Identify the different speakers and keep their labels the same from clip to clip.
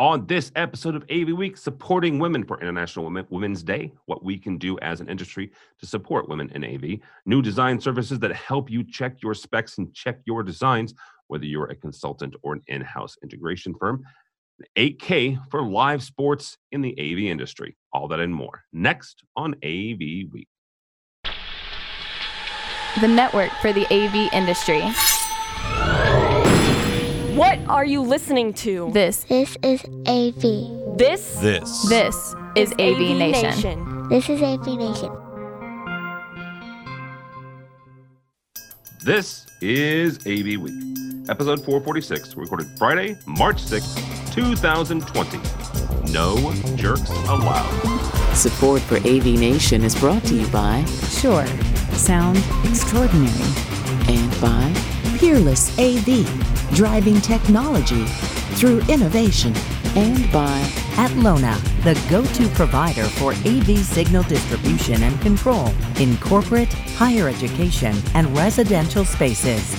Speaker 1: On this episode of AV Week, supporting women for International Women, Women's Day, what we can do as an industry to support women in AV, new design services that help you check your specs and check your designs, whether you're a consultant or an in house integration firm. 8K for live sports in the AV industry. All that and more next on AV Week.
Speaker 2: The network for the AV industry.
Speaker 3: What are you listening to?
Speaker 2: This,
Speaker 4: This is AV.
Speaker 3: This
Speaker 5: This.
Speaker 2: this is AV, Nation.
Speaker 4: This is AV Nation.
Speaker 1: This is AV Week, episode 446, recorded Friday, March 6th, 2020. No jerks allowed.
Speaker 6: Support for AV Nation is brought to you by
Speaker 7: Shure. Sound extraordinary.
Speaker 6: and by
Speaker 7: Peerless AV. Driving technology through innovation.
Speaker 6: and by
Speaker 7: Atlona, the go to provider for AV signal distribution and control in corporate, higher education, and residential spaces.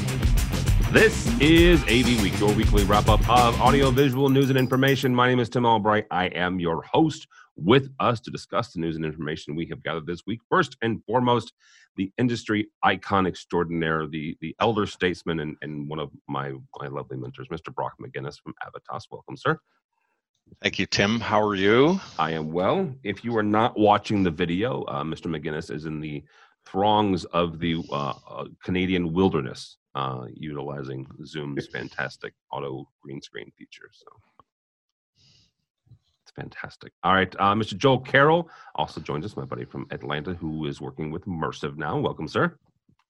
Speaker 1: This is AV Week, your weekly wrap up of audio, visual news, and information. My name is Tim Albright. I am your host. With us to discuss the news and information we have gathered this week. First and foremost, the industry icon extraordinaire, the the elder statesman, and, and one of my my lovely mentors, Mr. Brock McGinnis from Avitas. Welcome, sir.
Speaker 5: Thank you, Tim. How are you?
Speaker 1: I am well. If you are not watching the video, uh, Mr. McGinnis is in the throngs of the uh, uh, Canadian wilderness, uh, utilizing Zoom's fantastic auto green screen feature. So fantastic. All right, uh, Mr. Joel Carroll also joins us, my buddy from Atlanta, who is working with Mersive now. Welcome, sir.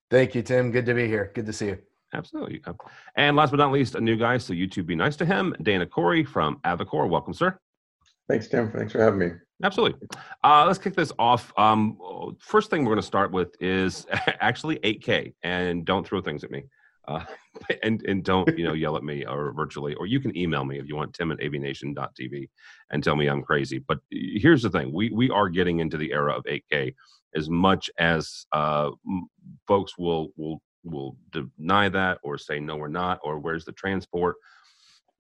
Speaker 8: Thank you, Tim. Good to be here. Good to see you.
Speaker 1: Absolutely. Uh, And last but not least, a new guy, so you two be nice to him. Dana Corey from Avocor. Welcome, sir.
Speaker 9: Thanks, Tim. Thanks for having me.
Speaker 1: Absolutely. Uh, let's kick this off. Um, first thing we're going to start with is actually 8K, and don't throw things at me, uh, and and don't you know yell at me or virtually, or you can email me if you want Tim at avnation.tv and tell me I'm crazy. But here's the thing: we we are getting into the era of 8K. As much as uh, folks will will will deny that or say no, we're not, or where's the transport?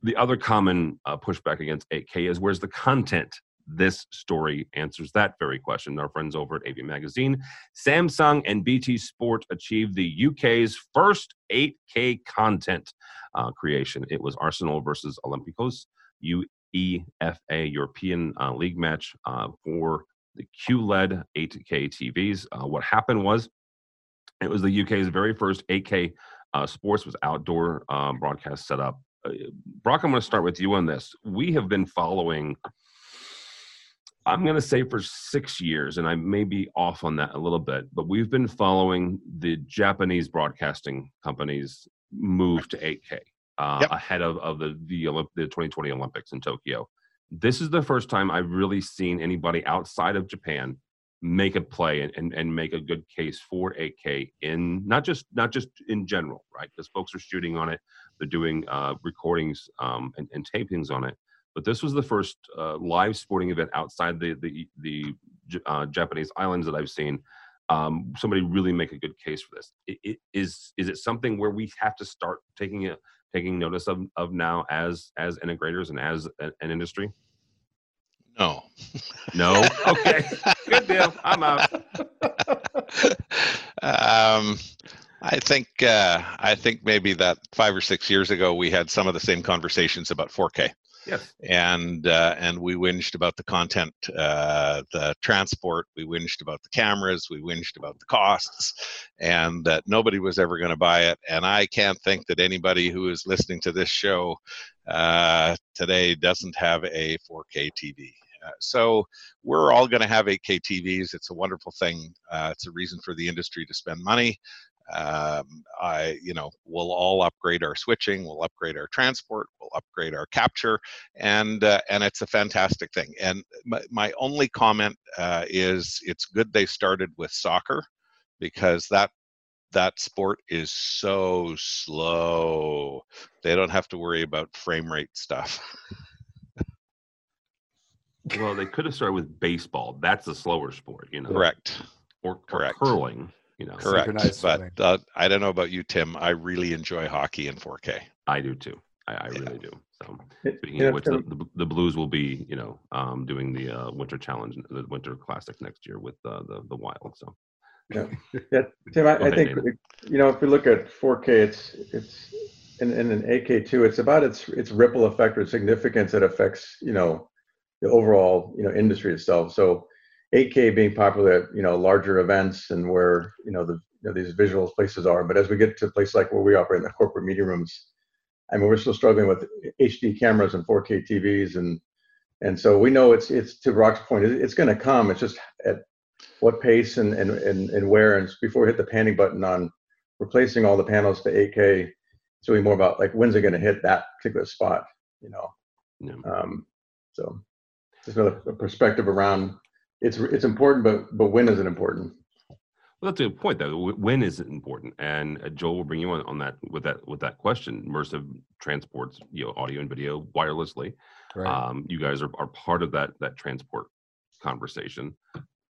Speaker 1: The other common uh, pushback against 8K is where's the content? This story answers that very question. Our friends over at AV Magazine, Samsung and BT Sport achieved the UK's first 8K content uh, creation. It was Arsenal versus Olympiacos, UEFA European uh, League match uh, for the QLED 8K TVs. Uh, what happened was it was the UK's very first 8K uh, sports was outdoor um, broadcast setup. Uh, Brock, I'm going to start with you on this. We have been following, I'm going to say for six years, and I may be off on that a little bit, but we've been following the Japanese broadcasting companies move to 8K uh,
Speaker 5: Yep.
Speaker 1: ahead of, of the, the, Olymp- the 2020 Olympics in Tokyo. This is the first time I've really seen anybody outside of Japan make a play and, and, and make a good case for 8K in not just not just in general, right? Because folks are shooting on it, they're doing uh, recordings um, and, and tapings on it. But this was the first uh, live sporting event outside the the the uh, Japanese islands that I've seen. Um, somebody really make a good case for this. I- i- Is is it something where we have to start taking it taking notice of, of now as as integrators and as a- an industry?
Speaker 5: No.
Speaker 1: No. Okay. Good deal. I'm out.
Speaker 5: um, I think uh, I think maybe that five or six years ago we had some of the same conversations about 4K,
Speaker 1: Yes.
Speaker 5: and uh, and we whinged about the content, uh, the transport. We whinged about the cameras. We whinged about the costs, and that nobody was ever going to buy it. And I can't think that anybody who is listening to this show uh, today doesn't have a 4K TV. Uh, so we're all going to have 8K TVs. It's a wonderful thing. Uh, it's a reason for the industry to spend money. Um, I, you know, we'll all upgrade our switching, we'll upgrade our transport, we'll upgrade our capture, and uh, and it's a fantastic thing. And my, my only comment uh, is it's good they started with soccer because that that sport is so slow. They don't have to worry about frame rate stuff.
Speaker 1: Well, they could have started with baseball. That's a slower sport, you know.
Speaker 5: Correct.
Speaker 1: Or, or
Speaker 5: Correct.
Speaker 1: curling, you know.
Speaker 5: Correct.
Speaker 8: Synchronized
Speaker 5: But uh, I don't know about you, Tim. I really enjoy hockey in 4K.
Speaker 1: I do too. I, I really do. So speaking
Speaker 9: yeah,
Speaker 1: of which, the, the, the Blues will be, you know, um, doing the uh, Winter Challenge, the Winter Classic next year with uh, the the Wild. So
Speaker 9: Yeah, yeah, Tim, I,
Speaker 1: Go
Speaker 9: I think
Speaker 1: Dana.
Speaker 9: you know if we look at 4K, it's it's and, and an AK2, it's about its its ripple effect or significance that affects you know the overall you know industry itself. So 8K being popular at you know larger events and where you know the you know, these visual places are, but as we get to places like where we operate in the corporate meeting rooms, I mean we're still struggling with HD cameras and 4K TVs and and so we know it's it's to Brock's point, it's going to come. It's just at what pace and, and, and, and where and before we hit the panic button on replacing all the panels to 8k it's really more about like when's it going to hit that particular spot you know
Speaker 1: yeah.
Speaker 9: um, so just another perspective around it's it's important but but when is it important
Speaker 1: Well, that's a good point, though. When is it important? And uh, Joel will bring you on, on that with that with that question. Mersive transports, you know, audio and video wirelessly.
Speaker 8: Right.
Speaker 1: Um, you guys are, are part of that that transport conversation.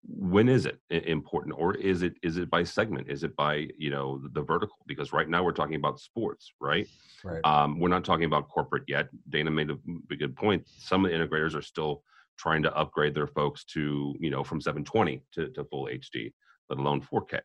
Speaker 1: When is it important, or is it is it by segment? Is it by you know the, the vertical? Because right now we're talking about sports, right?
Speaker 8: right.
Speaker 1: Um, we're not talking about corporate yet. Dana made a, a good point. Some of the integrators are still trying to upgrade their folks to you know from 720 to, to full HD, let alone 4K.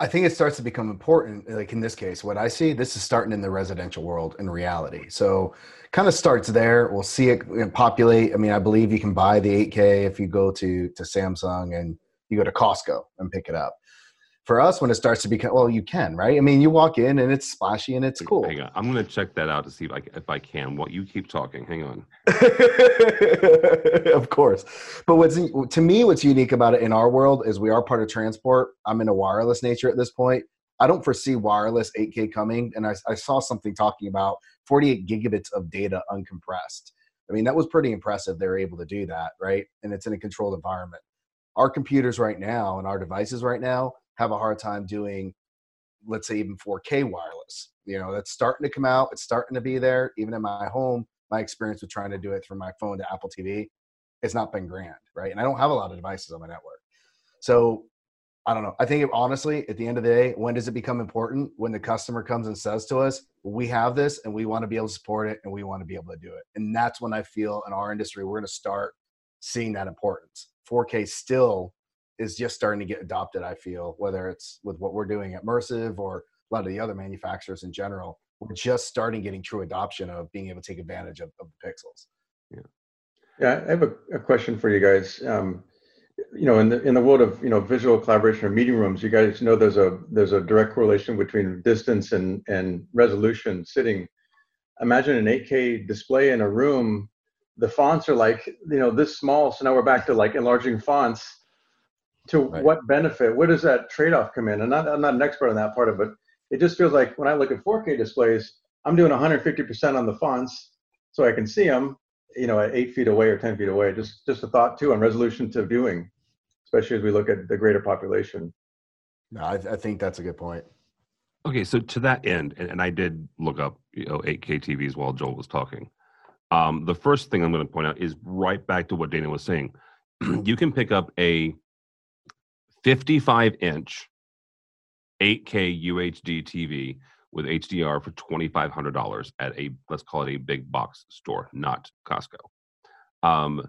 Speaker 8: I think it starts to become important. Like in this case, what I see, this is starting in the residential world in reality. So, kind of starts there. We'll see it populate. I mean, I believe you can buy the 8K if you go to to Samsung and you go to Costco and pick it up. For us, when it starts to become, well, you can, right? I mean, you walk in and it's splashy and it's cool.
Speaker 1: Hang on, I'm gonna check that out to see if I if I can. What you keep talking? Hang on.
Speaker 8: of course. But what's to me, what's unique about it in our world is we are part of transport. I'm in a wireless nature at this point. I don't foresee wireless 8K coming, and I, I saw something talking about 48 gigabits of data uncompressed. I mean, that was pretty impressive. They're able to do that, right? And it's in a controlled environment. Our computers right now and our devices right now have a hard time doing, let's say, even 4K wireless. You know, that's starting to come out. It's starting to be there. Even in my home, my experience with trying to do it from my phone to Apple TV, it's not been grand, right? And I don't have a lot of devices on my network. So I don't know. I think honestly, at the end of the day, when does it become important? When the customer comes and says to us, we have this and we want to be able to support it and we want to be able to do it. And that's when I feel in our industry, we're going to start seeing that importance. 4K still is just starting to get adopted, I feel, whether it's with what we're doing at Mersive or a lot of the other manufacturers in general. We're just starting getting true adoption of being able to take advantage of, of the pixels.
Speaker 9: yeah yeah. i have a, a question for you guys um, you know in the in the world of you know visual collaboration or meeting rooms you guys know there's a there's a direct correlation between distance and and resolution sitting imagine an 8k display in a room the fonts are like you know this small so now we're back to like enlarging fonts to
Speaker 8: Right.
Speaker 9: what benefit where does that trade-off come in and not, i'm not an expert on that part of it but it just feels like when i look at 4k displays i'm doing 150% on the fonts so i can see them you know at eight feet away or 10 feet away just just a thought too on resolution to viewing especially as we look at the greater population
Speaker 8: No, I, I think that's a good point.
Speaker 1: Okay, so to that end, and, and I did look up you know 8K TVs while Joel was talking. Um, the first thing I'm going to point out is right back to what Dana was saying. you can pick up a 55 inch 8K UHD TV with HDR for $2,500 at a let's call it a big box store, not Costco. Um,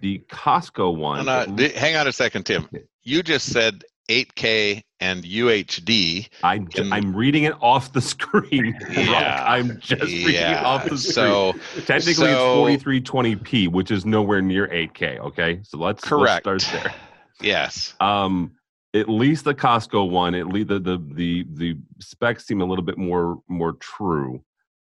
Speaker 1: the Costco one,
Speaker 5: no,
Speaker 1: at
Speaker 5: di- hang on a second, Tim. You just said 8K and UHD.
Speaker 1: I j-
Speaker 5: in-
Speaker 1: I'm reading it off the screen.
Speaker 5: Yeah,
Speaker 1: I'm just reading it off the screen.
Speaker 5: So
Speaker 1: Technically,
Speaker 5: so-
Speaker 1: it's 4320p, which is nowhere near 8K. Okay, so let's,
Speaker 5: correct.
Speaker 1: let's start there.
Speaker 5: Yes.
Speaker 1: Um, at least the Costco one, at least the, the the the specs seem a little bit more more true.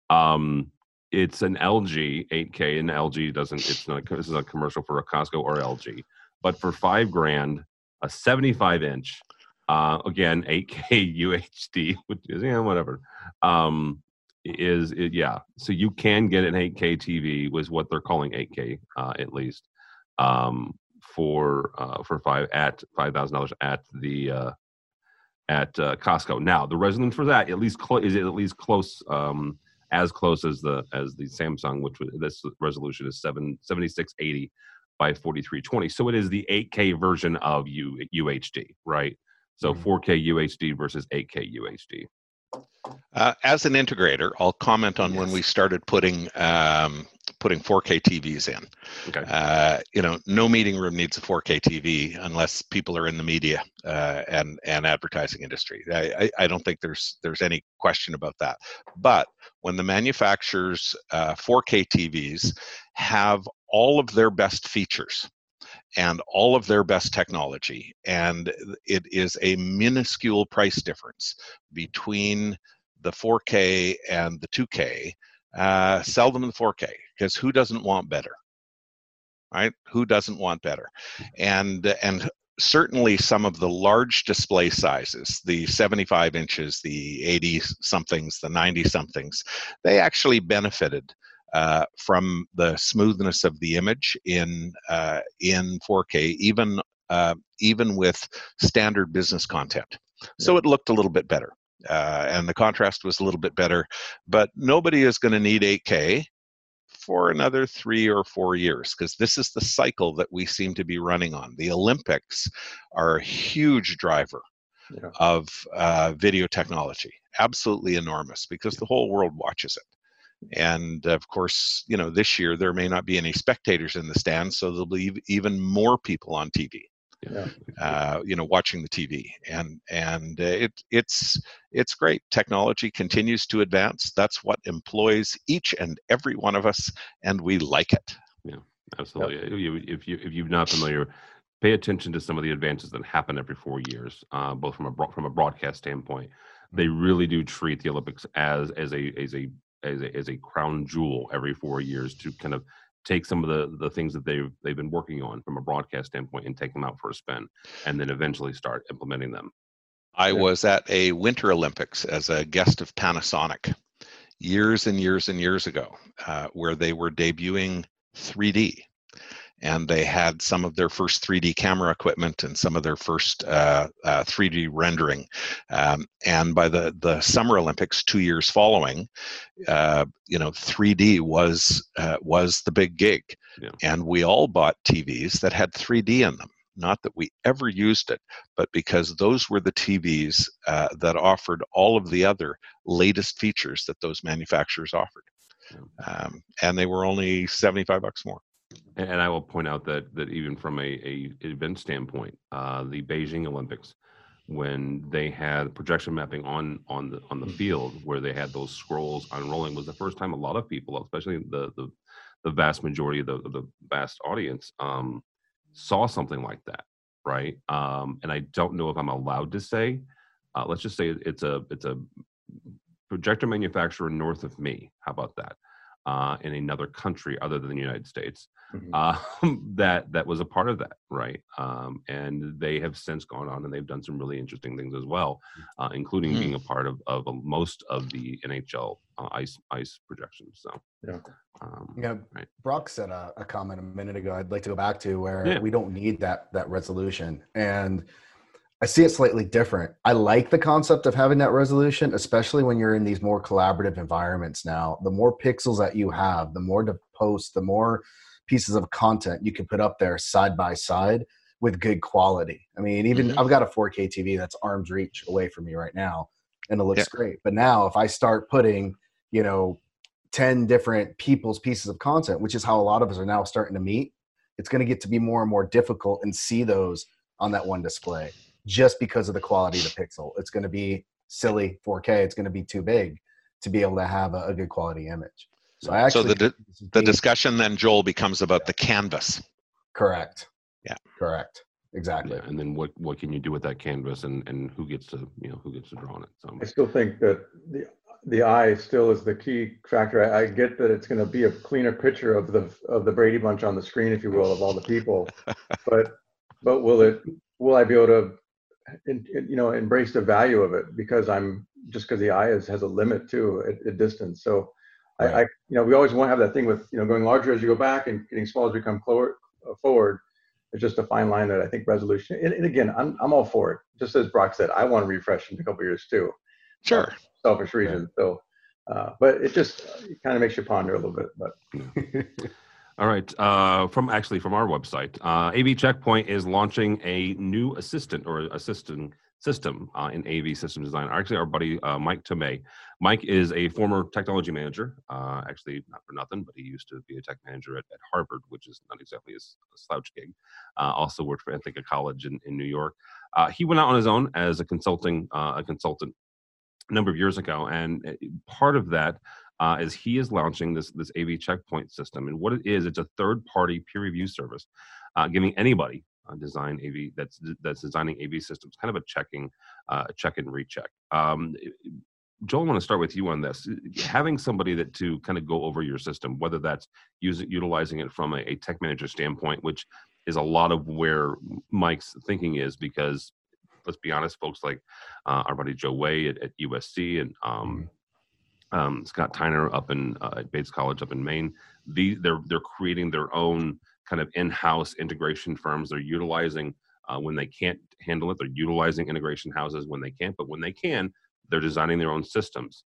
Speaker 1: Um, it's an LG 8K, and LG doesn't. It's not. This is a commercial for a Costco or LG, but for five grand, a 75 inch, uh, again 8K UHD, which is yeah whatever. Um, is it, yeah. So you can get an 8K TV, was what they're calling 8K uh, at least. Um, for uh, for five at five thousand dollars at the uh, at uh, Costco. Now the resolution for that at least clo- is at least close um, as close as the as the Samsung, which was this resolution is seven seventy six eighty by forty three twenty. So it is the eight K version of U UHD, right? So
Speaker 8: Mhm.
Speaker 1: four K UHD versus eight K UHD.
Speaker 5: Uh, as an integrator, I'll comment on yes. when we started putting um, putting 4K TVs in. Okay. Uh, you know, no meeting room needs a 4K TV unless people are in the media uh, and and advertising industry. I, I, I, don't think there's there's any question about that. But when the manufacturers 4K uh, TVs have all of their best features and all of their best technology, and it is a minuscule price difference between the 4K and the 2K. Uh, sell them in 4K because who doesn't want better? Right? Who doesn't want better? And and certainly some of the large display sizes, the 75 inches, the 80 somethings, the 90 somethings, they actually benefited uh, from the smoothness of the image in uh, in 4K, even uh, even with standard business content. So it looked a little bit better, uh, and the contrast was a little bit better. But nobody is going to need 8K for another three or four years because this is the cycle that we seem to be running on. The Olympics are a huge driver yeah. of uh, video technology, absolutely enormous because the whole world watches it. And of course, you know, this year there may not be any spectators in the stands, so there'll be even more people on TV. Yeah. Uh, you know, watching the TV, and and uh, it it's it's great. Technology continues to advance. That's what employs each and every one of us, and we like it.
Speaker 1: Yeah, absolutely. Yep. If you if you're not familiar, pay attention to some of the advances that happen every four years, uh, both from a from a broadcast standpoint. They really do treat the Olympics as as a as a as a, as a crown jewel every four years to kind of take some of the the things that they've they've been working on from a broadcast standpoint and take them out for a spin and then eventually start implementing them.
Speaker 5: I was at a winter olympics as a guest of panasonic years and years and years ago uh, where they were debuting 3d and they had some of their first 3D camera equipment and some of their first uh, uh, 3D rendering. Um, and by the, the Summer Olympics, two years following, uh, you know, 3D was uh, was the big gig, yeah. and we all bought TVs that had 3D in them. Not that we ever used it, but because those were the TVs uh, that offered all of the other latest features that those manufacturers offered. Um, and they were only 75 bucks more.
Speaker 1: And I will point out that that even from a, a event standpoint, uh, the Beijing Olympics, when they had projection mapping on on the on the mm. field, where they had those scrolls unrolling, was the first time a lot of people, especially the the, the vast majority of the, the vast audience, um, saw something like that, right? Um, and I don't know if I'm allowed to say. Uh, let's just say it's a it's a projector manufacturer north of me. How about that? Uh, in another country other than the United States mm-hmm. uh, that that was a part of that, right? Um, and they have since gone on and they've done some really interesting things as well, mm. uh, including mm-hmm. being a part of of most of the NHL uh, ice ice projections. So
Speaker 8: yeah, um, yeah. Right. Brock said a, a, comment a minute ago. I'd like to go back to where yeah. we don't need that that resolution and I see it slightly different. I like the concept of having that resolution, especially when you're in these more collaborative environments now. The more pixels that you have, the more to post, the more pieces of content you can put up there side by side with good quality. I mean, even mm-hmm. I've got a 4K TV that's arm's reach away from me right now, and it looks yeah. great. But now, if I start putting, you know, 10 different people's pieces of content, which is how a lot of us are now starting to meet, it's going to get to be more and more difficult and see those on that one display just because of the quality of the pixel. It's going to be silly 4K. It's going to be too big to be able to have a, a good quality image.
Speaker 5: So I actually so the the discussion then Joel becomes about the canvas.
Speaker 8: Correct.
Speaker 5: Yeah.
Speaker 8: Correct. Exactly.
Speaker 1: Yeah, and then what what can you do with that canvas and and who gets to you know who gets to draw on it?
Speaker 9: So I still think that the the eye still is the key factor. I, I get that it's going to be a cleaner picture of the of the Brady Bunch on the screen, if you will, of all the people, but but will it will I be able to in, in, you know embrace the value of it because I'm just because the eye is, has a limit too at, at distance. So right. I, I, you know we always want to have that thing with you know going larger as you go back and getting smaller as you come forward. Uh, forward. It's just a fine line that I think resolution. And, and, again, I'm I'm all for it. Just as Brock said, I want to refresh in a couple years too.
Speaker 5: Sure.
Speaker 9: selfish reasons. Yeah. So, uh, but it just it kind of makes you ponder a little bit. But.
Speaker 1: All right. Uh, from actually from our website, uh, AV Checkpoint is launching a new assistant or assistant system uh, in AV system design. Actually, our buddy uh, Mike Tomei. Mike is a former technology manager. Uh, actually, not for nothing, but he used to be a tech manager at, at Harvard, which is not exactly a, slouch gig. Uh, also worked for Ithaca College in, in New York. Uh, he went out on his own as a consulting uh, a consultant a number of years ago, and part of that uh, is he is launching this this AV checkpoint system. And what it is, it's a third party peer review service, uh, giving anybody uh, design AV that's that's designing AV systems kind of a checking, uh, check and recheck. Um, Joel, I want to start with you on this. Having somebody that to kind of go over your system, whether that's using utilizing it from a, a tech manager standpoint, which is a lot of where Mike's thinking is, because let's be honest, folks like uh, our buddy Joe Way at, at USC and um, mm-hmm um, Scott Tiner up in uh, Bates College up in Maine. These they're they're creating their own kind of in-house integration firms. They're utilizing uh, when they can't handle it. They're utilizing integration houses when they can't, but when they can, they're designing their own systems.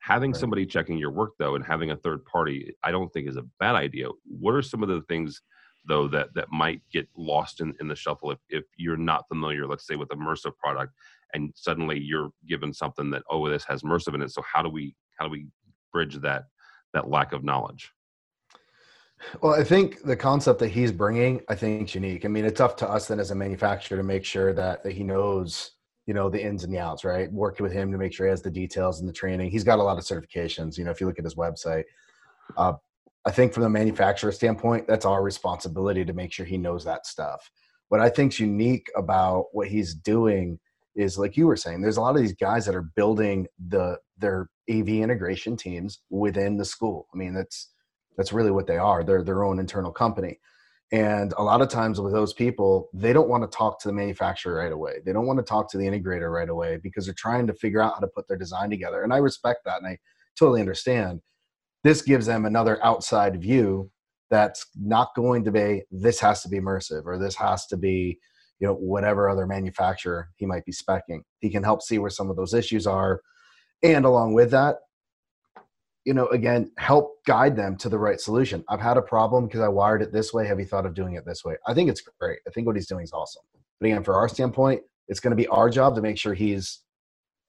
Speaker 1: Having right. somebody checking your work though, and having a third party, I don't think is a bad idea. What are some of the things though that that might get lost in, in the shuffle if, if you're not familiar let's say with a Mersive product and suddenly you're given something that oh this has Mersive in it so how do we how do we bridge that that lack of knowledge?
Speaker 8: Well i think the concept that he's bringing i think is unique. I mean it's up to us then as a manufacturer to make sure that, that he knows you know the ins and the outs right? Working with him to make sure he has the details and the training. He's got a lot of certifications you know if you look at his website. Uh, i think from the manufacturer standpoint that's our responsibility to make sure he knows that stuff. What i think's unique about what he's doing is like you were saying there's a lot of these guys that are building the their AV integration teams within the school. I mean, that's that's really what they are. They're their own internal company. And a lot of times with those people, they don't want to talk to the manufacturer right away. They don't want to talk to the integrator right away because they're trying to figure out how to put their design together. And I respect that and I totally understand. This gives them another outside view that's not going to be this has to be Mersive or this has to be you know whatever other manufacturer he might be specing He can help see where some of those issues are and along with that you know again help guide them to the right solution. I've had a problem because i wired it this way have you thought of doing it this way? I think it's great. I think what he's doing is awesome. But again for our standpoint it's going to be our job to make sure he's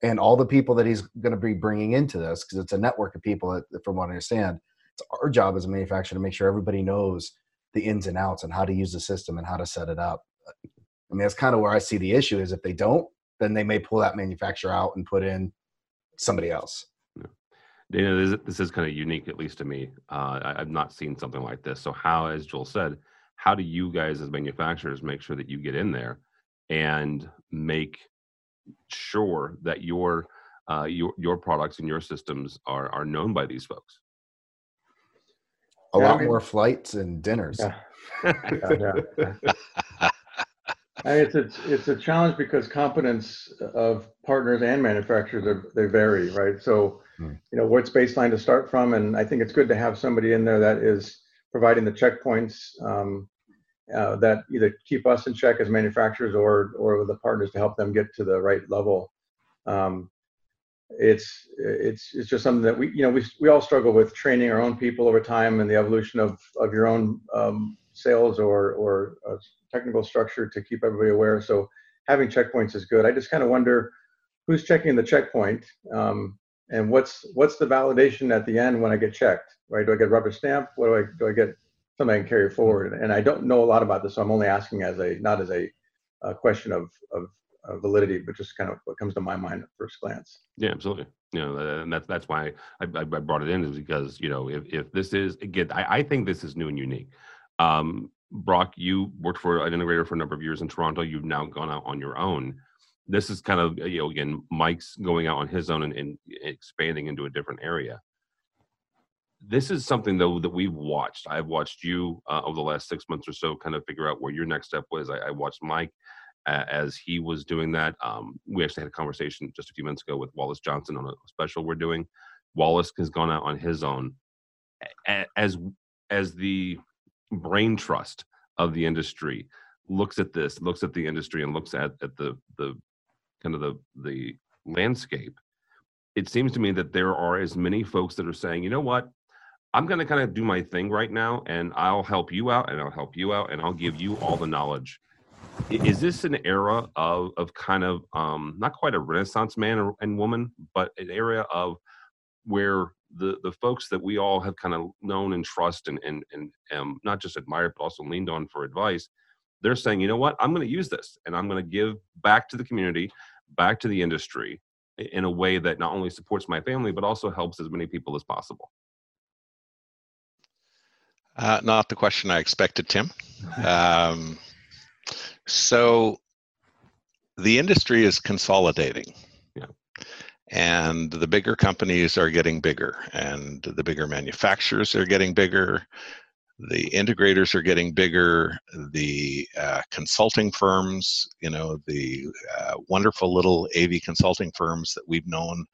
Speaker 8: and all the people that he's going to be bringing into this because it's a network of people that, from what i understand it's our job as a manufacturer to make sure everybody knows the ins and outs and how to use the system and how to set it up i mean that's kind of where i see the issue is if they don't then they may pull that manufacturer out and put in somebody else.
Speaker 1: Dana, this, this is kind of unique, at least to me. Uh, I, have not seen something like this. So, how, as Joel said, how do you guys as manufacturers make sure that you get in there and make sure that your uh, your your products and your systems are are known by these folks?
Speaker 8: A yeah, lot I mean, more flights and dinners. Yeah.
Speaker 9: yeah, yeah. I mean, it's a, it's a challenge because competence of partners and manufacturers are, they vary, right? So, hmm. you know, what's baseline to start from, and I think it's good to have somebody in there that is providing the checkpoints um, uh, that either keep us in check as manufacturers or or the partners to help them get to the right level. Um, it's it's it's just something that we you know we we all struggle with training our own people over time and the evolution of of your own um, sales or or technical structure to keep everybody aware. So having checkpoints is good. I just kind of wonder who's checking the checkpoint um, and what's what's the validation at the end when I get checked, right? Do I get rubber stamp? What do I do? I get something I can carry forward? And I don't know a lot about this, so I'm only asking as a not as a, a question of of validity, but just kind of what comes to my mind at first glance.
Speaker 1: Yeah, absolutely. You know, and that's that's why I, I brought it in is because you know if if this is again, I, I think this is new and unique. Um, Brock, you worked for an integrator for a number of years in Toronto. You've now gone out on your own. This is kind of, you know, again, Mike's going out on his own and, and expanding into a different area. This is something, though, that we've watched. I've watched you uh, over the last six months or so kind of figure out where your next step was. I, I watched Mike uh, as he was doing that. Um, we actually had a conversation just a few minutes ago with Wallace Johnson on a special we're doing. Wallace has gone out on his own. As as the brain trust of the industry looks at this, looks at the industry, and looks at at the the kind of the the landscape, it seems to me that there are as many folks that are saying, you know what, I'm going to kind of do my thing right now, and I'll help you out, and I'll help you out, and I'll give you all the knowledge. is this an era of of kind of um, not quite a renaissance man and woman, but an area of where the the folks that we all have kind of known and trust and and and um, not just admired but also leaned on for advice they're saying you know what? I'm going to use this and i'm going to give back to the community back to the industry in a way that not only supports my family but also helps as many people as possible.
Speaker 5: Uh, not the question i expected tim. Um, so the industry is consolidating and the bigger companies are getting bigger and the bigger manufacturers are getting bigger the integrators are getting bigger the uh, consulting firms you know the uh, wonderful little av consulting firms that we've known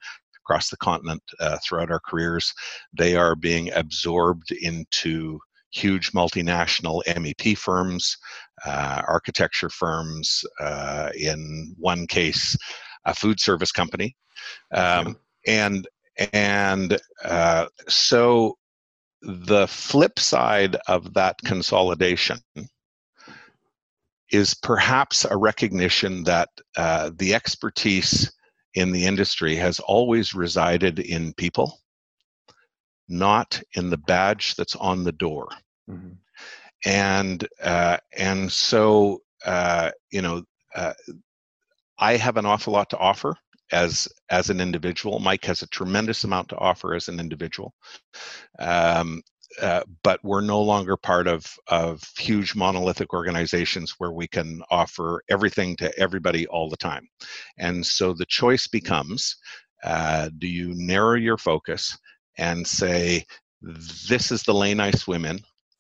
Speaker 5: across the continent uh, throughout our careers they are being absorbed into huge multinational mep firms uh, architecture firms uh, in one case a food service company um, and and uh, so the flip side of that consolidation is perhaps a recognition that uh, the expertise in the industry has always resided in people, not in the badge that's on the door. Mm-hmm. And uh, and so uh, you know, uh, I have an awful lot to offer as as an individual. Mike has a tremendous amount to offer as an individual. Um, uh, but we're no longer part of of huge monolithic organizations where we can offer everything to everybody all the time and so the choice becomes uh, do you narrow your focus and say this is the lane i swim in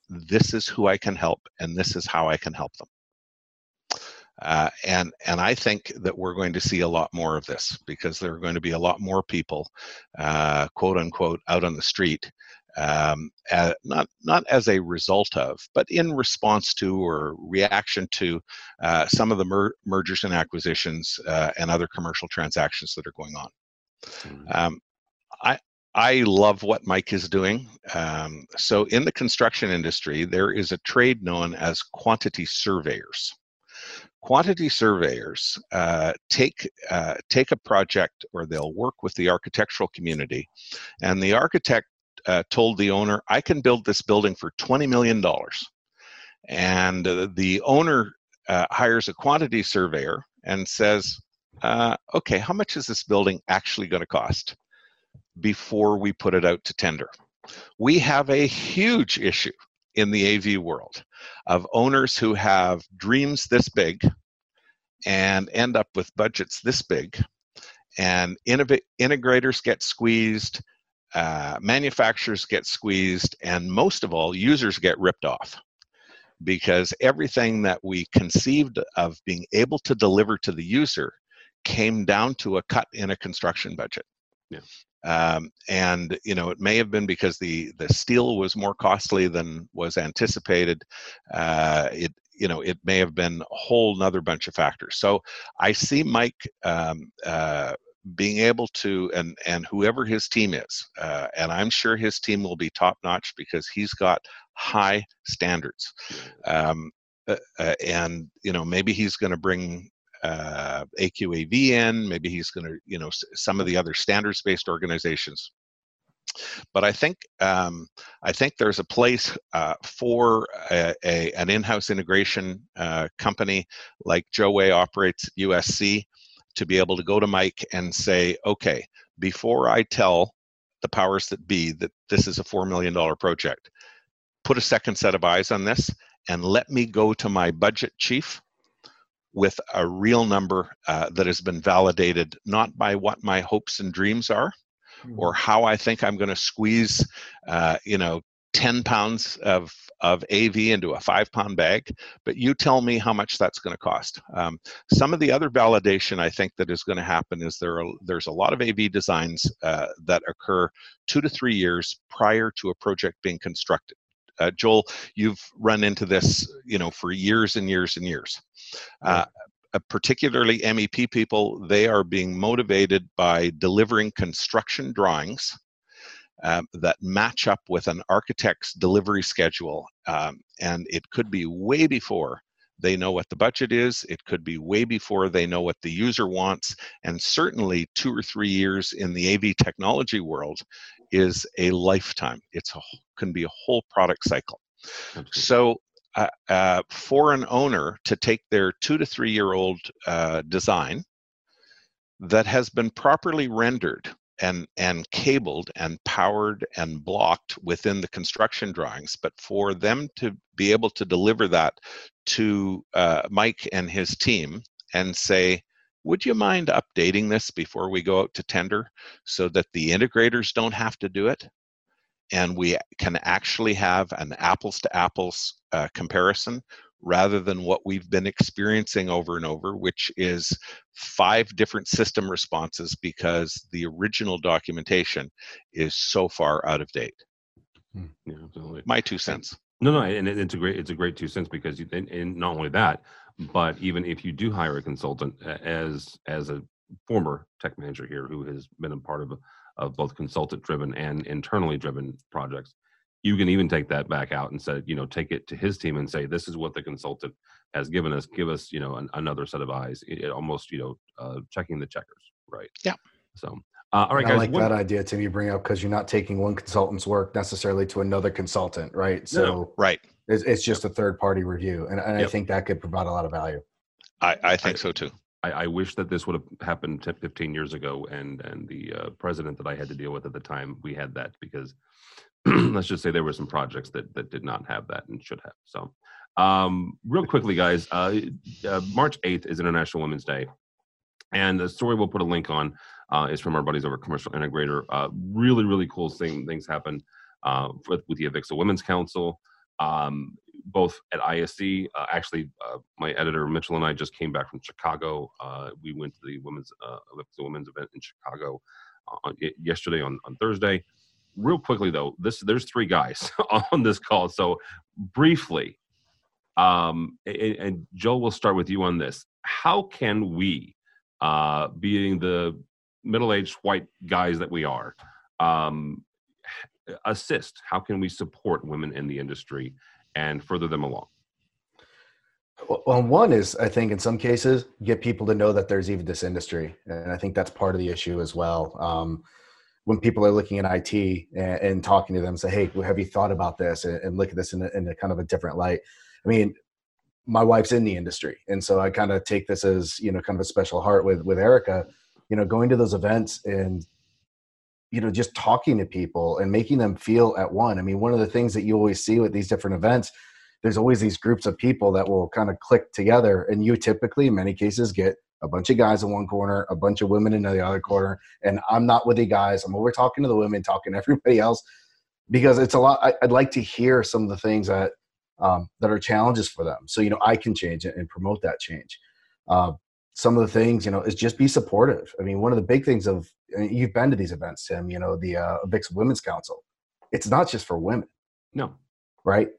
Speaker 5: this is who i can help and this is how i can help them uh, and and I think that we're going to see a lot more of this because there are going to be a lot more people, uh, quote unquote, out on the street, um, uh, not not as a result of, but in response to or reaction to uh, some of the mer- mergers and acquisitions uh, and other commercial transactions that are going on. Mm-hmm. Um, I I love what Mike is doing. Um, so in the construction industry, there is a trade known as quantity surveyors quantity surveyors uh, take uh, take a project or they'll work with the architectural community and the architect uh, told the owner i can build this building for 20 million dollars. And uh, the owner uh, hires a quantity surveyor and says uh, okay how much is this building actually going to cost before we put it out to tender? We have a huge issue in the AV world of owners who have dreams this big and end up with budgets this big. And integrators get squeezed, uh, manufacturers get squeezed, and most of all, users get ripped off because everything that we conceived of being able to deliver to the user came down to a cut in a construction budget. Yeah. Um, and you know it may have been because the the steel was more costly than was anticipated. Uh, it you know it may have been a whole another bunch of factors. So I see Mike um, uh, being able to and and whoever his team is, uh, and I'm sure his team will be top notch because he's got high standards. Um, uh, uh and you know maybe he's going to bring uh, maybe he's going to, you know, some of the other standards-based organizations. But I think um, I think there's a place uh, for a, a, an in-house integration uh, company like Joe Way operates at USC to be able to go to Mike and say, okay, before I tell the powers that be that this is a four million dollar project, put a second set of eyes on this and let me go to my budget chief with a real number uh, that has been validated not by what my hopes and dreams are mm-hmm. or how I think I'm going to squeeze, uh, you know, 10 pounds of, of AV into a five pound bag, but you tell me how much that's going to cost. Um, some of the other validation I think that is going to happen is there are, there's a lot of AV designs uh, that occur two to three years prior to a project being constructed. Uh, Joel, you've run into this, you know, for years and years and years. Uh, uh particularly MEP people, they are being motivated by delivering construction drawings um, that match up with an architect's delivery schedule. Um, and it could be way before they know what the budget is. It could be way before they know what the user wants. And certainly, two or three years in the AV technology world is a lifetime. It's a, can be a whole product cycle. Absolutely. So, uh, uh, for an owner to take their two to three year old uh, design that has been properly rendered and and cabled and powered and blocked within the construction drawings but for them to be able to deliver that to uh, mike and his team and say would you mind updating this before we go out to tender so that the integrators don't have to do it and we can actually have an apples to apples uh, comparison rather than what we've been experiencing over and over, which is five different system responses because the original documentation is so far out of date.
Speaker 1: Hmm. Yeah, absolutely.
Speaker 5: My two cents.
Speaker 1: No, no, and it's a great it's a great two cents because you and, and not only that, but even if you do hire a consultant as as a former tech manager here who has been a part of of both consultant driven and internally driven projects you can even take that back out and say, you know, take it to his team and say, this is what the consultant has given us. Give us, you know, an, another set of eyes. It, it almost, you know, uh, checking the checkers, right?
Speaker 5: Yeah.
Speaker 1: So, uh, all right, guys.
Speaker 8: I like what, that idea, Tim. You bring up because you're not taking one consultant's work necessarily to another consultant, right? So,
Speaker 5: no, right.
Speaker 8: It's, it's just a third party review, and, and yep. I think that could provide a lot of value.
Speaker 5: I, I think I, so too.
Speaker 1: I, I, wish that this would have happened 15 years ago, and and the uh, president that I had to deal with at the time, we had that because let's just say there were some projects that that did not have that and should have. So, um, real quickly, guys, uh, uh, March eighth is International Women's Day, and the story we'll put a link on uh, is from our buddies over Commercial Integrator. Uh, really, really cool thing things happen uh, with, with the Avixa Women's Council. Um, both at ISE, uh, actually, my editor Mitchell and I just came back from Chicago. we went to the women's Avixa Women's event in Chicago yesterday on, on Thursday real quickly though, this there's three guys on this call. So briefly, um, and, and Joel, will start with you on this. How can we, uh, being the middle-aged white guys that we are, um, assist? How can we support women in the industry and further them along?
Speaker 8: Well, one is I think in some cases get people to know that there's even this industry, and I think that's part of the issue as well. Um, when people are looking at IT and, and, talking to them, say, "Hey, have you thought about this?" and, and look at this in a, in a, kind of a different light. I mean, my wife's in the industry, and so I kind of take this as you know, kind of a special heart with with Erica. You know, going to those events and you know, just talking to people and making them feel at one. I mean, one of the things that you always see with these different events, there's always these groups of people that will kind of click together, and you typically, in many cases, get a bunch of guys in one corner, a bunch of women in the other corner, and I'm not with the guys. I'm over talking to the women, talking to everybody else, because it's a lot. I, would like to hear some of the things that um, that are challenges for them, so you know I can change it and promote that change. Uh, some of the things, you know, is just be supportive. I mean, one of the big things of you've been to these events, Tim. You know, the uh, Vix Women's Council. It's not just for women.
Speaker 1: No.
Speaker 8: Right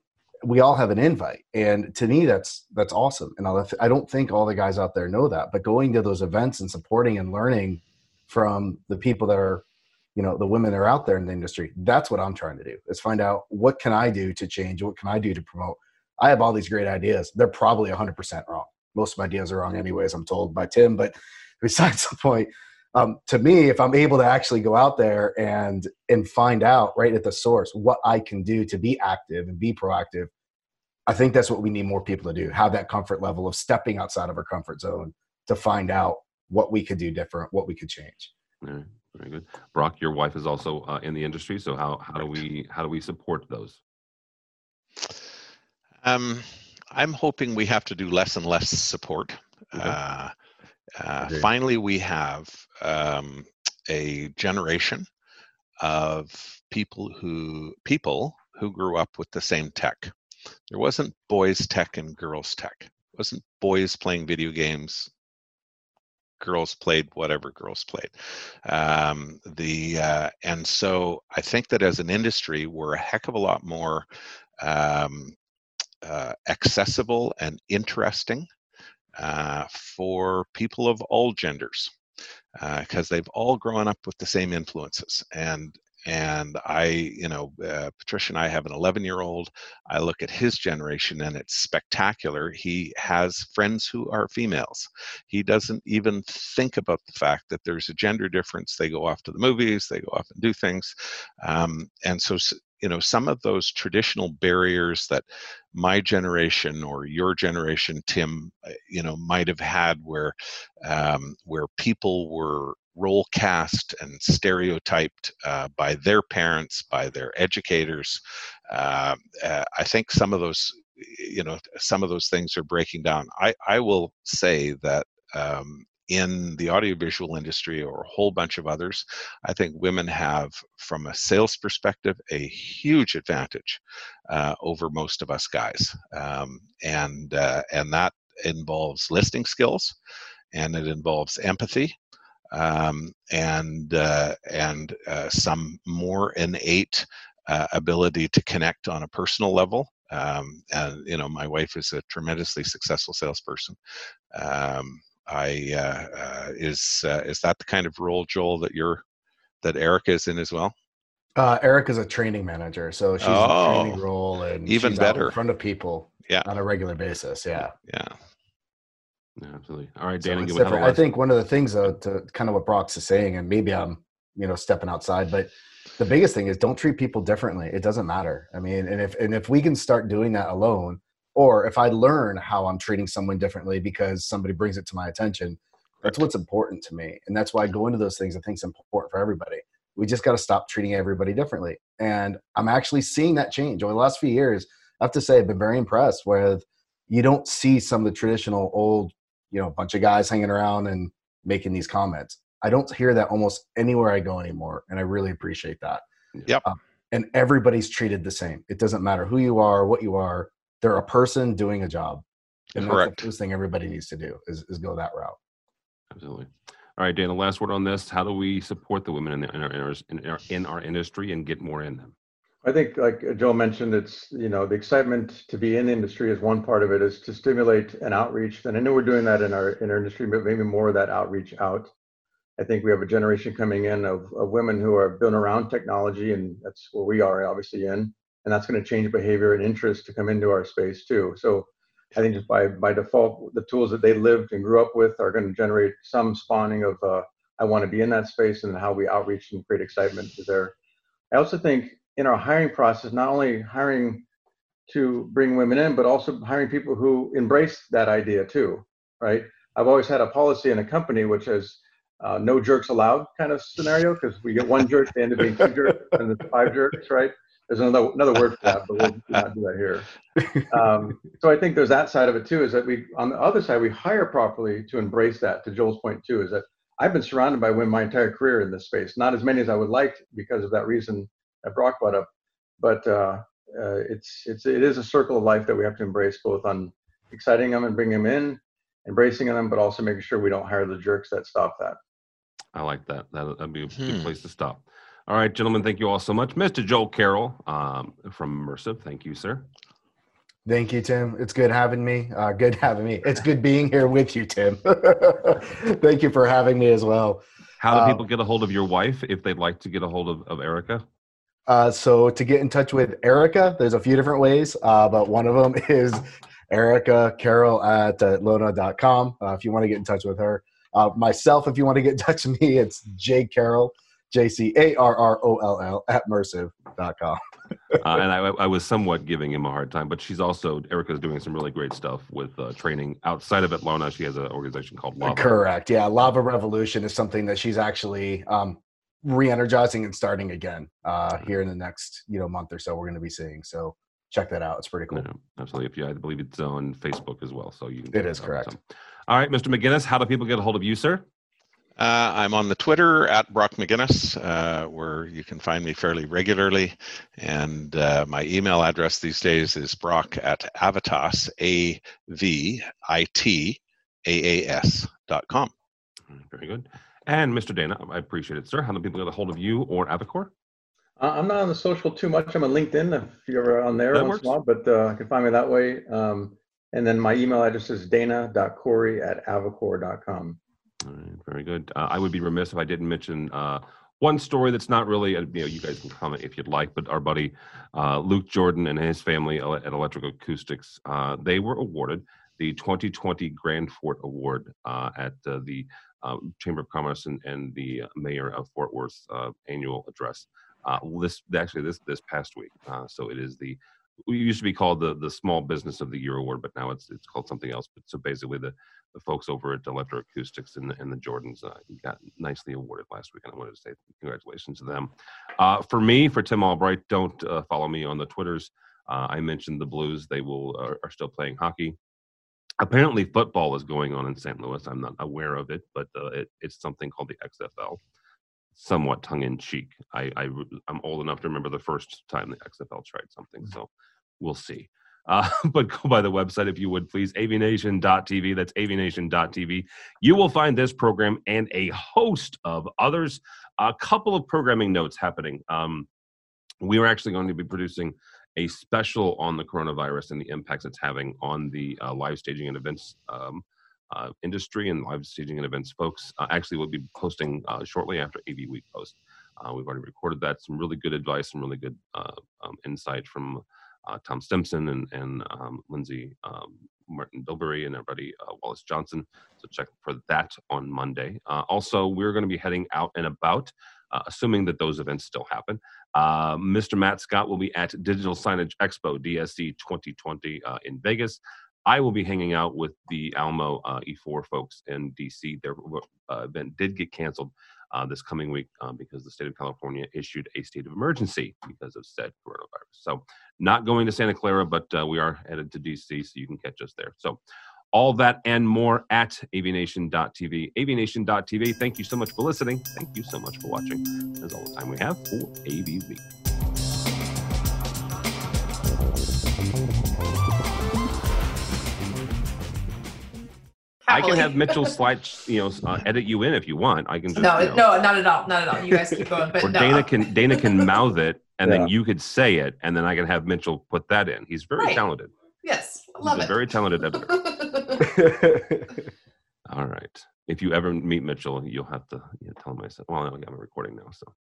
Speaker 8: we all have an invite and to me that's that's awesome and i don't think all the guys out there know that but going to those events and supporting and learning from the people that are you know the women that are out there in the industry that's what i'm trying to do is find out what can i do to change what can i do to promote i have all these great ideas they're probably 100% wrong most of my ideas are wrong anyways i'm told by tim but besides the point um, to me, if I'm able to actually go out there and and find out right at the source what I can do to be active and be proactive, I think that's what we need more people to do. Have that comfort level of stepping outside of our comfort zone to find out what we could do different, what we could change.
Speaker 1: Yeah, very good. Brock, your wife is also uh, in the industry, so how how do we how do we support those?
Speaker 5: Um, I'm hoping we have to do less and less support. Okay. Uh, uh, finally, we have um, a generation of people who people who grew up with the same tech. There wasn't boys tech and girls tech. It wasn't boys playing video games. Girls played whatever girls played. Um, the uh, and so I think that as an industry, we're a heck of a lot more um, uh, accessible and interesting uh, for people of all genders because uh, they've all grown up with the same influences and and I, you know, uh, Patricia and I have an 11 year old. I look at his generation and it's spectacular. He has friends who are females. He doesn't even think about the fact that there's a gender difference. They go off to the movies, they go off and do things. Um, and so, you know, some of those traditional barriers that my generation or your generation, Tim, uh, you know, might have had where, um, where people were role cast and stereotyped uh, by their parents, by their educators. Uh, uh, I think some of those, you know, some of those things are breaking down. I, I will say that um, in the audiovisual industry or a whole bunch of others, I think women have, from a sales perspective, a huge advantage uh, over most of us guys, um, and uh, and that involves listening skills, and it involves empathy, um, and uh, and uh, some more innate uh, ability to connect on a personal level. Um, and you know, my wife is a tremendously successful salesperson. Um, I uh, uh, is uh, is that the kind of role, Joel, that you're that Erica is in as well?
Speaker 8: Uh, Erica's a training manager, so she's oh, in a training role and
Speaker 5: even better
Speaker 8: in front of people,
Speaker 5: yeah,
Speaker 8: on a regular basis. Yeah,
Speaker 5: yeah.
Speaker 1: Yeah, absolutely. All right, Dan.
Speaker 8: So I think one of the things, though, to kind of what Brock's is saying, and maybe I'm, you know, stepping outside, but the biggest thing is don't treat people differently. It doesn't matter. I mean, and if and if we can start doing that alone, or if I learn how I'm treating someone differently because somebody brings it to my attention, that's what's important to me, and that's why I go into those things I think is important for everybody. We just got to stop treating everybody differently, and I'm actually seeing that change over the last few years. I have to say, I've been very impressed with you don't see some of the traditional old you know bunch of guys hanging around and making these comments. I don't hear that almost anywhere I go anymore, and I really appreciate that.
Speaker 5: Yep. Um,
Speaker 8: and everybody's treated the same. It doesn't matter who you are, what you are. They're a person doing a job. And
Speaker 5: Correct.
Speaker 8: that's the first thing everybody needs to do is, is go that route.
Speaker 1: Absolutely. All right, Dan. The last word on this: How do we support the women in, the, in, our, in, our, in our industry and get more in them?
Speaker 9: I think, like uh, Joe mentioned, it's you know the excitement to be in the industry is one part of it, is to stimulate an outreach. And I know we're doing that in our in our industry, but maybe more of that outreach out. I think we have a generation coming in of, of women who are built around technology, and that's where we are obviously in, and that's going to change behavior and interest to come into our space too. So I think just by by default, the tools that they lived and grew up with are going to generate some spawning of uh, I want to be in that space, and how we outreach and create excitement is there. I also think in our hiring process, not only hiring to bring women in, but also hiring people who embrace that idea too, right? I've always had a policy in a company which is uh, no jerks allowed kind of scenario because we get one jerk, they end up being two jerks, and it's five jerks, right? There's another another word for that, but we'll not do that here. Um, so I think there's that side of it too. Is that we on the other side we hire properly to embrace that. To Joel's point too, is that I've been surrounded by women my entire career in this space. Not as many as I would like because of that reason that Brock brought up. But uh, uh, it's it's it is a circle of life that we have to embrace, both on exciting them and bringing them in, embracing them, but also making sure we don't hire the jerks that stop that.
Speaker 1: I like that. That would be a hmm. good place to stop. All right, gentlemen, thank you all so much. Mr. Joel Carroll um, from Mersive, thank you, sir.
Speaker 8: Thank you, Tim. It's good having me. Uh, good having me. It's good being here with you, Tim. thank you for having me as well.
Speaker 1: How do um, people get a hold of your wife if they'd like to get a hold of, of Erica?
Speaker 8: Uh, so to get in touch with Erica, there's a few different ways, uh, but one of them is Erica Carroll at uh, lona.com uh, if you want to get in touch with her. Uh, myself, if you want to get in touch with me, it's J Carroll, J C A R R O L L at mersive.com.
Speaker 1: uh, and I, I, was somewhat giving him a hard time, but she's also Erica's doing some really great stuff with uh, training outside of Atlona. She has an organization called Lava.
Speaker 8: Correct. Yeah, Lava Revolution is something that she's actually um, re-energizing and starting again uh, here in the next you know month or so. We're going to be seeing so check that out. It's pretty cool. Yeah,
Speaker 1: absolutely. If you, I believe it's on Facebook as well, so you can.
Speaker 8: It is correct.
Speaker 1: Some. All right, Mr. McGinnis, how do people get a hold of you, sir?
Speaker 5: Uh, I'm on the Twitter at Brock McGinnis, uh, where you can find me fairly regularly. And uh, my email address these days is brock at avitas, A V I T A A S dot com.
Speaker 1: Very good. And Mr. Dana, I appreciate it, sir. How do people get a hold of you or Avocor?
Speaker 9: Uh, I'm not on the social too much. I'm on LinkedIn if you're on there that once in a while, but uh, you can find me that way. Um, and then my email address is dana.corey at avocor.com.
Speaker 1: All right, very good. Uh, I would be remiss if I didn't mention uh, one story that's not really, uh, you know, you guys can comment if you'd like, but our buddy uh, Luke Jordan and his family at Electroacoustics, uh, they were awarded the 2020 Grand Fort Award uh, at the um, Chamber of Commerce and, and the mayor of Fort Worth annual address. this actually this this past week, so it is the we used to be called the the Small Business of the Year award, but now it's it's called something else. But so basically, the the folks over at Electroacoustics and the, and the Jordans uh, got nicely awarded last week, and I wanted to say congratulations to them. Uh, for me, for Tim Albright, don't uh, follow me on the Twitters. Uh, I mentioned the Blues; they will are, are, still playing hockey. Apparently, football is going on in St. Louis. I'm not aware of it, but uh, it, it's something called the XFL somewhat tongue in cheek. I, I am old enough to remember the first time the XFL tried something, mm. so we'll see. Uh, but go by the website if you would please, avnation.tv. That's avnation.tv. You will find this program and a host of others. A couple of programming notes happening. Um, we are actually going to be producing a special on the coronavirus and the impacts it's having on the uh, live staging and events um, uh, industry and live staging and events folks. Uh, actually, we'll be posting uh, shortly after AV Week post. Uh, we've already recorded that. Some really good advice, some really good uh, um, insight from uh, Tom Stimson and, and um, Lindsay um, Martin Bilberry and everybody, Wallace Johnson. So check for that on Monday. also, we're going to be heading out and about. assuming that those events still happen, Mr. Matt Scott will be at Digital Signage Expo DSE 2020 in Vegas. I will be hanging out with the Almo uh, E4 folks in DC. Their uh, event did get canceled uh, this coming week um, because the state of California issued a state of emergency because of said coronavirus. So, not going to Santa Clara, but uh, we are headed to DC, so you can catch us there. So, all that and more at avnation.tv. avnation.tv. Thank you so much for listening. Thank you so much for watching. That's all the time we have for AV Week. I can have Mitchell slide, you know, uh, edit you in if you want. I can just
Speaker 10: no,
Speaker 1: you know,
Speaker 10: no, not at all, not at all. You guys keep going. But
Speaker 1: or
Speaker 10: no.
Speaker 1: Dana can Dana can mouth it, and yeah. then you could say it, and then I can have Mitchell put that in. He's very right. talented.
Speaker 10: Yes, love
Speaker 1: He's
Speaker 10: it.
Speaker 1: A very talented editor. all right. If you ever meet Mitchell, you'll have to you know, tell him I said. Well, I'm recording now, so.